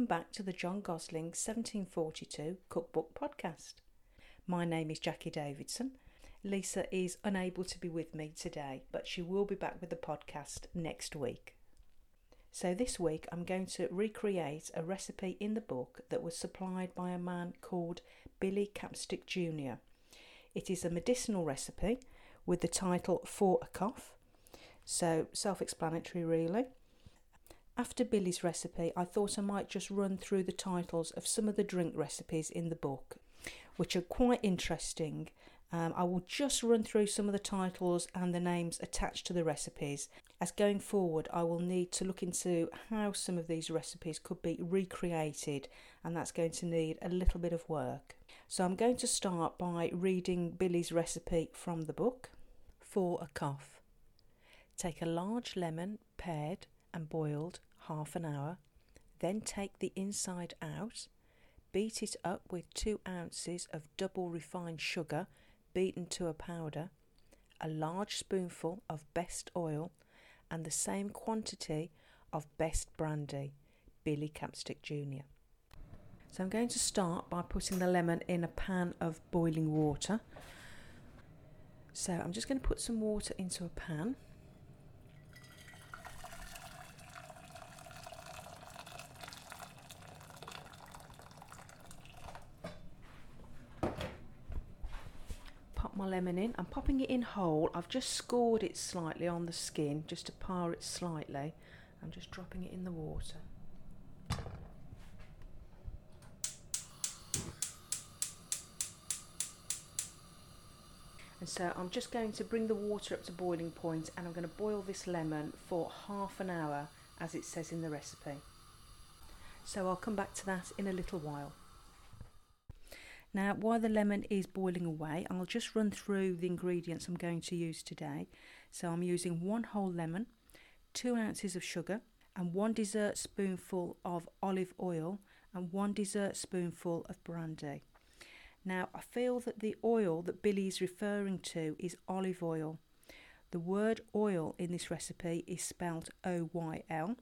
welcome back to the John Gosling 1742 Cookbook Podcast. My name is Jacqui Davidson. Lisa is unable to be with me today, but she will be back with the podcast next week. So, this week I'm going to recreate a recipe in the book that was supplied by a man called Billy Capstick Jr. It is a medicinal recipe with the title For a Cough, so self explanatory, really. After Billy's recipe, I thought I might just run through the titles of some of the drink recipes in the book, which are quite interesting. Um, I will just run through some of the titles and the names attached to the recipes, as going forward, I will need to look into how some of these recipes could be recreated, and that's going to need a little bit of work. So, I'm going to start by reading Billy's recipe from the book for a cough. Take a large lemon, pared and boiled half an hour, then take the inside out, beat it up with two ounces of double refined sugar beaten to a powder, a large spoonful of best oil, and the same quantity of best brandy, Billy Capstick Jr. So I'm going to start by putting the lemon in a pan of boiling water. So I'm just going to put some water into a pan. My lemon in. I'm popping it in whole. I've just scored it slightly on the skin just to par it slightly. I'm just dropping it in the water. And so I'm just going to bring the water up to boiling point and I'm going to boil this lemon for half an hour as it says in the recipe. So I'll come back to that in a little while. Now, while the lemon is boiling away, I'll just run through the ingredients I'm going to use today. So I'm using one whole lemon, two ounces of sugar, and one dessert spoonful of olive oil, and one dessert spoonful of brandy. Now, I feel that the oil that Billy is referring to is olive oil. The word oil in this recipe is spelled O Y L,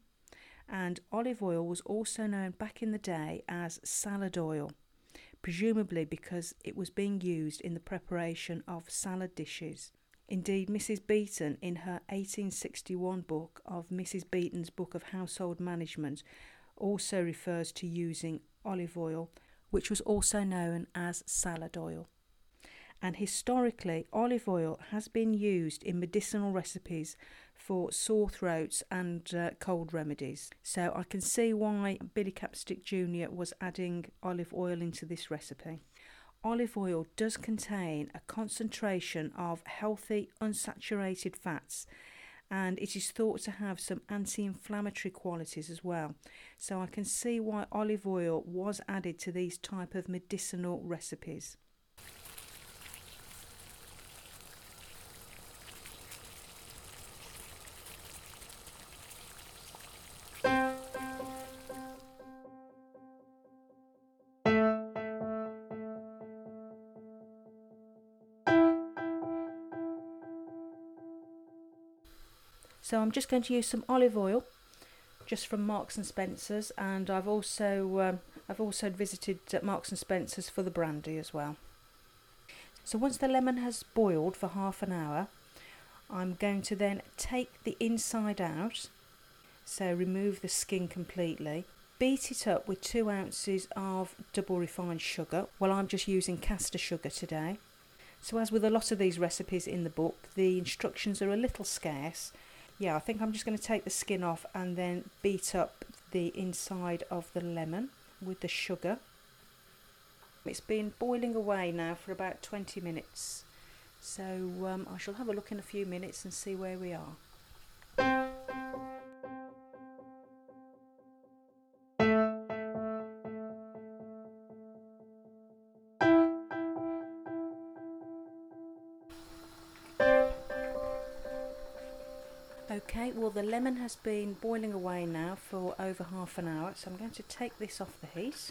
and olive oil was also known back in the day as salad oil presumably because it was being used in the preparation of salad dishes. Indeed, Mrs. Beeton, in her 1861 book of Mrs. Beeton's Book of Household Management, also refers to using olive oil, which was also known as salad oil and historically, olive oil has been used in medicinal recipes for sore throats and uh, cold remedies. So I can see why Billy Capstick Jr. was adding olive oil into this recipe. Olive oil does contain a concentration of healthy unsaturated fats and it is thought to have some anti-inflammatory qualities as well. So I can see why olive oil was added to these type of medicinal recipes. So I'm just going to use some olive oil, just from Marks and Spencers, and I've also um, I've also visited Marks and Spencers for the brandy as well. So once the lemon has boiled for half an hour, I'm going to then take the inside out, so remove the skin completely. Beat it up with two ounces of double refined sugar. Well, I'm just using caster sugar today. So, as with a lot of these recipes in the book, the instructions are a little scarce, yeah, I think I'm just going to take the skin off and then beat up the inside of the lemon with the sugar. It's been boiling away now for about 20 minutes. So um, I shall have a look in a few minutes and see where we are. Okay, well the lemon has been boiling away now for over half an hour, so I'm going to take this off the heat.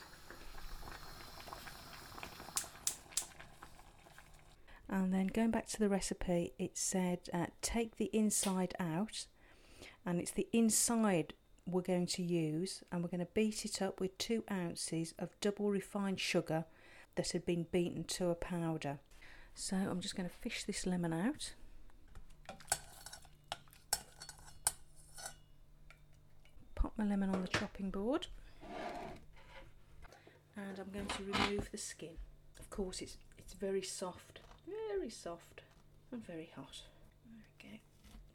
And then going back to the recipe, it said uh, take the inside out, and it's the inside we're going to use and we're going to beat it up with two ounces of double refined sugar that had been beaten to a powder. So I'm just going to fish this lemon out. Pop my lemon on the chopping board and I'm going to remove the skin. Of course it's it's very soft, very soft and very hot. Okay,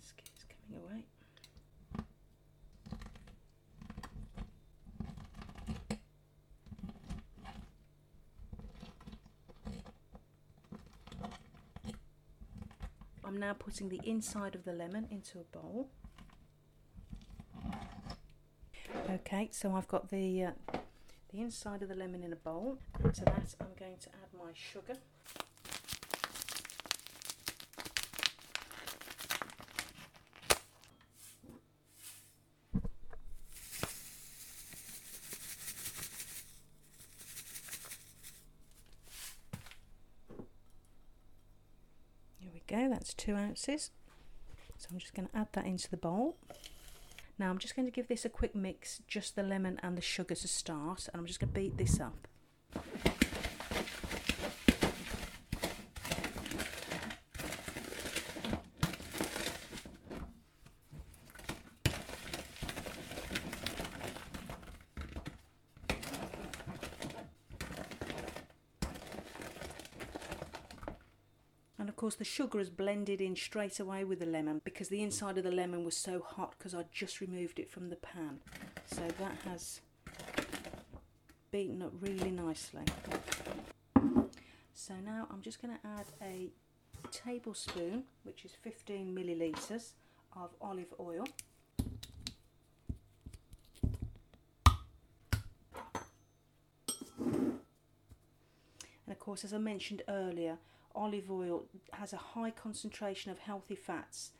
the skin is coming away. I'm now putting the inside of the lemon into a bowl. Okay, so I've got the uh, the inside of the lemon in a bowl. To that, I'm going to add my sugar. Here we go, that's two ounces. So I'm just going to add that into the bowl. Now I'm just going to give this a quick mix, just the lemon and the sugar to start, and I'm just going to beat this up. Course, the sugar has blended in straight away with the lemon because the inside of the lemon was so hot because I just removed it from the pan. So that has beaten up really nicely. So now I'm just going to add a tablespoon, which is 15 millilitres of olive oil. And of course, as I mentioned earlier, olive oil has a high concentration of healthy fats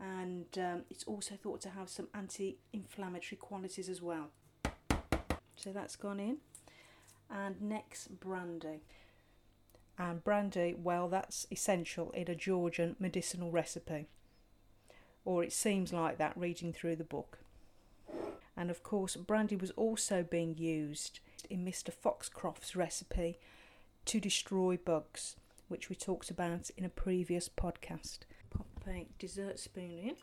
and um, it's also thought to have some anti inflammatory qualities as well. So that's gone in. And next, brandy. And brandy, well, that's essential in a Georgian medicinal recipe, or it seems like that reading through the book. And of course, brandy was also being used in Mr. Foxcroft's recipe to destroy bugs which we talked about in a previous podcast. Pop a dessert spoon in.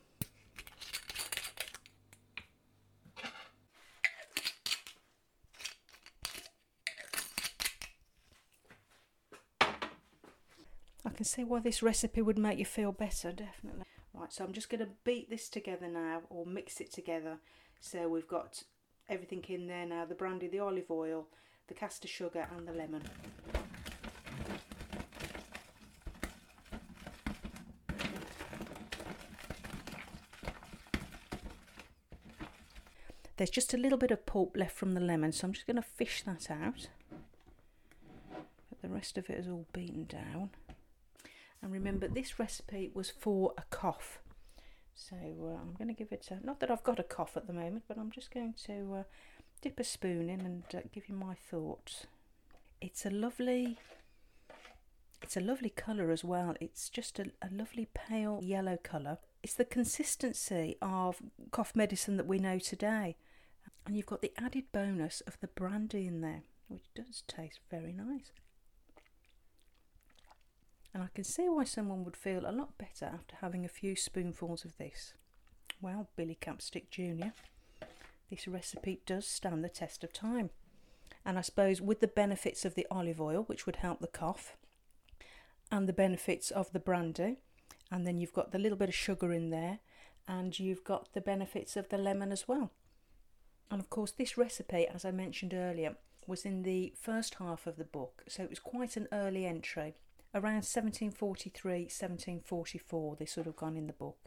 I can see why this recipe would make you feel better, definitely. Right, so I'm just going to beat this together now, or mix it together. So we've got everything in there now the brandy, the olive oil, the caster sugar, and the lemon. There's just a little bit of pulp left from the lemon, so I'm just going to fish that out. But the rest of it is all beaten down. And remember, this recipe was for a cough. So uh, I'm going to give it a, not that I've got a cough at the moment, but I'm just going to uh, dip a spoon in and uh, give you my thoughts. It's a lovely, it's a lovely colour as well. It's just a, a lovely pale yellow colour. It's the consistency of cough medicine that we know today. And you've got the added bonus of the brandy in there, which does taste very nice. And I can see why someone would feel a lot better after having a few spoonfuls of this. Well, Billy Capstick Jr., this recipe does stand the test of time. And I suppose with the benefits of the olive oil, which would help the cough, and the benefits of the brandy, and then you've got the little bit of sugar in there, and you've got the benefits of the lemon as well. And of course, this recipe, as I mentioned earlier, was in the first half of the book, so it was quite an early entry. Around 1743, 1744, this would have gone in the book.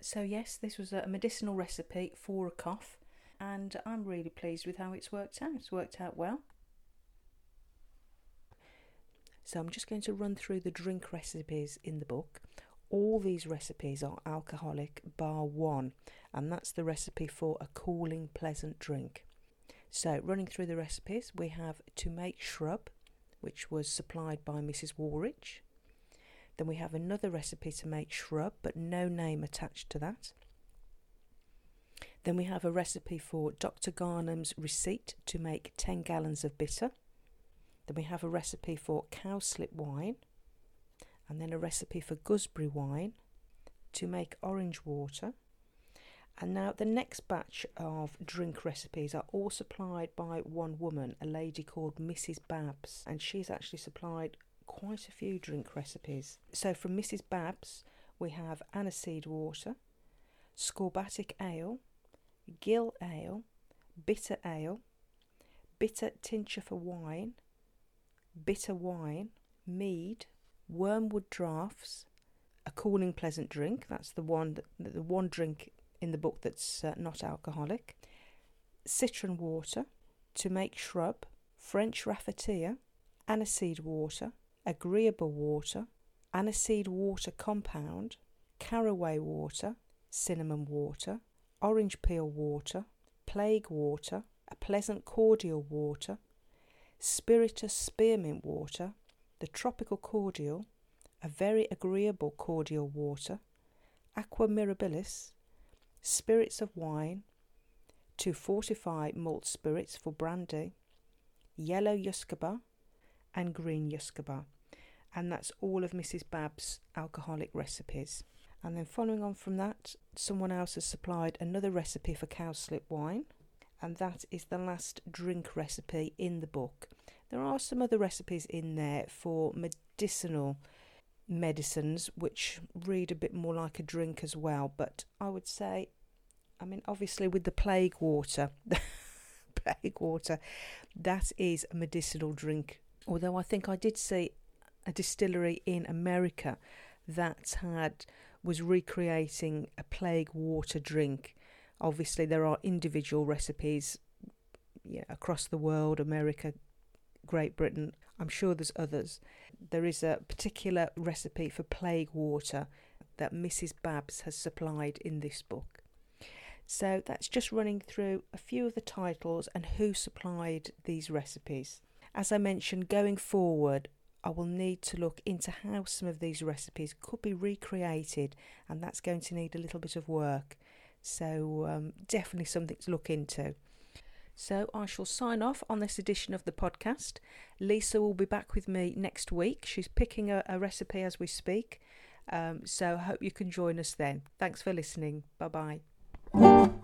So, yes, this was a medicinal recipe for a cough, and I'm really pleased with how it's worked out. It's worked out well. So, I'm just going to run through the drink recipes in the book. All these recipes are alcoholic, bar one, and that's the recipe for a cooling, pleasant drink. So, running through the recipes, we have to make shrub, which was supplied by Mrs. Warrich. Then we have another recipe to make shrub, but no name attached to that. Then we have a recipe for Dr. Garnham's receipt to make 10 gallons of bitter. Then we have a recipe for cowslip wine. And then a recipe for gooseberry wine to make orange water. And now the next batch of drink recipes are all supplied by one woman, a lady called Mrs. Babs, and she's actually supplied quite a few drink recipes. So from Mrs. Babs, we have aniseed water, scorbutic ale, gill ale, bitter ale, bitter tincture for wine, bitter wine, mead, wormwood draughts, a cooling pleasant drink. That's the one that, the one drink in the book that's uh, not alcoholic. Citron water, to make shrub, French ratafia, aniseed water, agreeable water, aniseed water compound, caraway water, cinnamon water, orange peel water, plague water, a pleasant cordial water, spiritus spearmint water, the tropical cordial, a very agreeable cordial water, aqua mirabilis, spirits of wine, to fortify malt spirits for brandy, yellow usquebaugh, and green usquebaugh. And that's all of Mrs. Bab's alcoholic recipes. And then following on from that, someone else has supplied another recipe for cowslip wine, and that is the last drink recipe in the book. There are some other recipes in there for medicinal medicines which read a bit more like a drink as well, but I would say I mean obviously with the plague water plague water that is a medicinal drink. Although I think I did see a distillery in America that had was recreating a plague water drink. Obviously, there are individual recipes across the world, America, Great Britain. I'm sure there's others. There is a particular recipe for plague water that Mrs. Babs has supplied in this book. So that's just running through a few of the titles and who supplied these recipes. As I mentioned, going forward, I will need to look into how some of these recipes could be recreated, and that's going to need a little bit of work. So, um, definitely something to look into. So, I shall sign off on this edition of the podcast. Lisa will be back with me next week. She's picking a, a recipe as we speak. Um, so, I hope you can join us then. Thanks for listening. Bye bye.